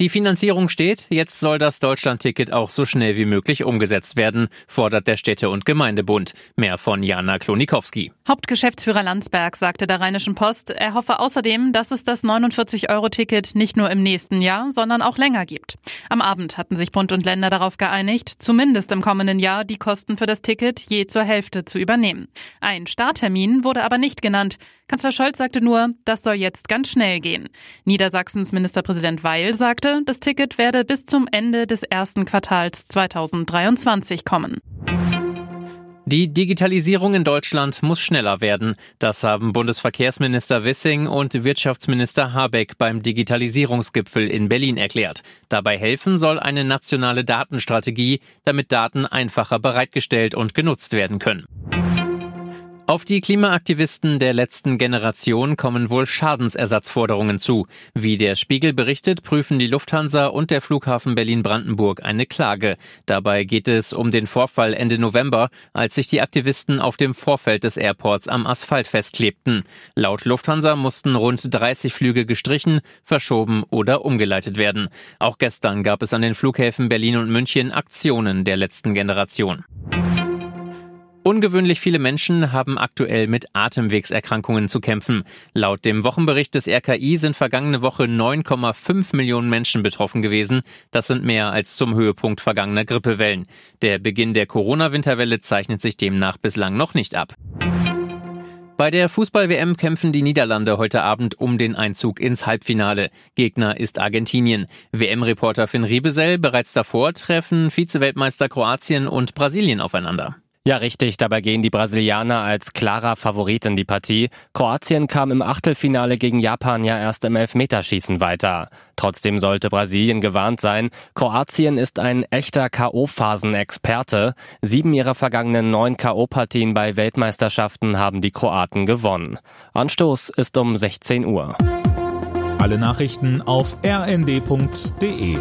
Die Finanzierung steht, jetzt soll das Deutschlandticket auch so schnell wie möglich umgesetzt werden, fordert der Städte- und Gemeindebund. Mehr von Jana Klonikowski. Hauptgeschäftsführer Landsberg sagte der Rheinischen Post, er hoffe außerdem, dass es das 49-Euro-Ticket nicht nur im nächsten Jahr, sondern auch länger gibt. Am Abend hatten sich Bund und Länder darauf geeinigt, zumindest im kommenden Jahr die Kosten für das Ticket je zur Hälfte zu übernehmen. Ein Starttermin wurde aber nicht genannt. Kanzler Scholz sagte nur, das soll jetzt ganz schnell gehen. Niedersachsens Ministerpräsident Weil sagte, sagte, das Ticket werde bis zum Ende des ersten Quartals 2023 kommen. Die Digitalisierung in Deutschland muss schneller werden. Das haben Bundesverkehrsminister Wissing und Wirtschaftsminister Habeck beim Digitalisierungsgipfel in Berlin erklärt. Dabei helfen soll eine nationale Datenstrategie, damit Daten einfacher bereitgestellt und genutzt werden können. Auf die Klimaaktivisten der letzten Generation kommen wohl Schadensersatzforderungen zu. Wie der Spiegel berichtet, prüfen die Lufthansa und der Flughafen Berlin-Brandenburg eine Klage. Dabei geht es um den Vorfall Ende November, als sich die Aktivisten auf dem Vorfeld des Airports am Asphalt festklebten. Laut Lufthansa mussten rund 30 Flüge gestrichen, verschoben oder umgeleitet werden. Auch gestern gab es an den Flughäfen Berlin und München Aktionen der letzten Generation. Ungewöhnlich viele Menschen haben aktuell mit Atemwegserkrankungen zu kämpfen. Laut dem Wochenbericht des RKI sind vergangene Woche 9,5 Millionen Menschen betroffen gewesen. Das sind mehr als zum Höhepunkt vergangener Grippewellen. Der Beginn der Corona-Winterwelle zeichnet sich demnach bislang noch nicht ab. Bei der Fußball-WM kämpfen die Niederlande heute Abend um den Einzug ins Halbfinale. Gegner ist Argentinien. WM-Reporter Finn Riebesell bereits davor treffen Vize-Weltmeister Kroatien und Brasilien aufeinander. Ja, richtig. Dabei gehen die Brasilianer als klarer Favorit in die Partie. Kroatien kam im Achtelfinale gegen Japan ja erst im Elfmeterschießen weiter. Trotzdem sollte Brasilien gewarnt sein. Kroatien ist ein echter K.O.-Phasen-Experte. Sieben ihrer vergangenen neun K.O.-Partien bei Weltmeisterschaften haben die Kroaten gewonnen. Anstoß ist um 16 Uhr. Alle Nachrichten auf rnd.de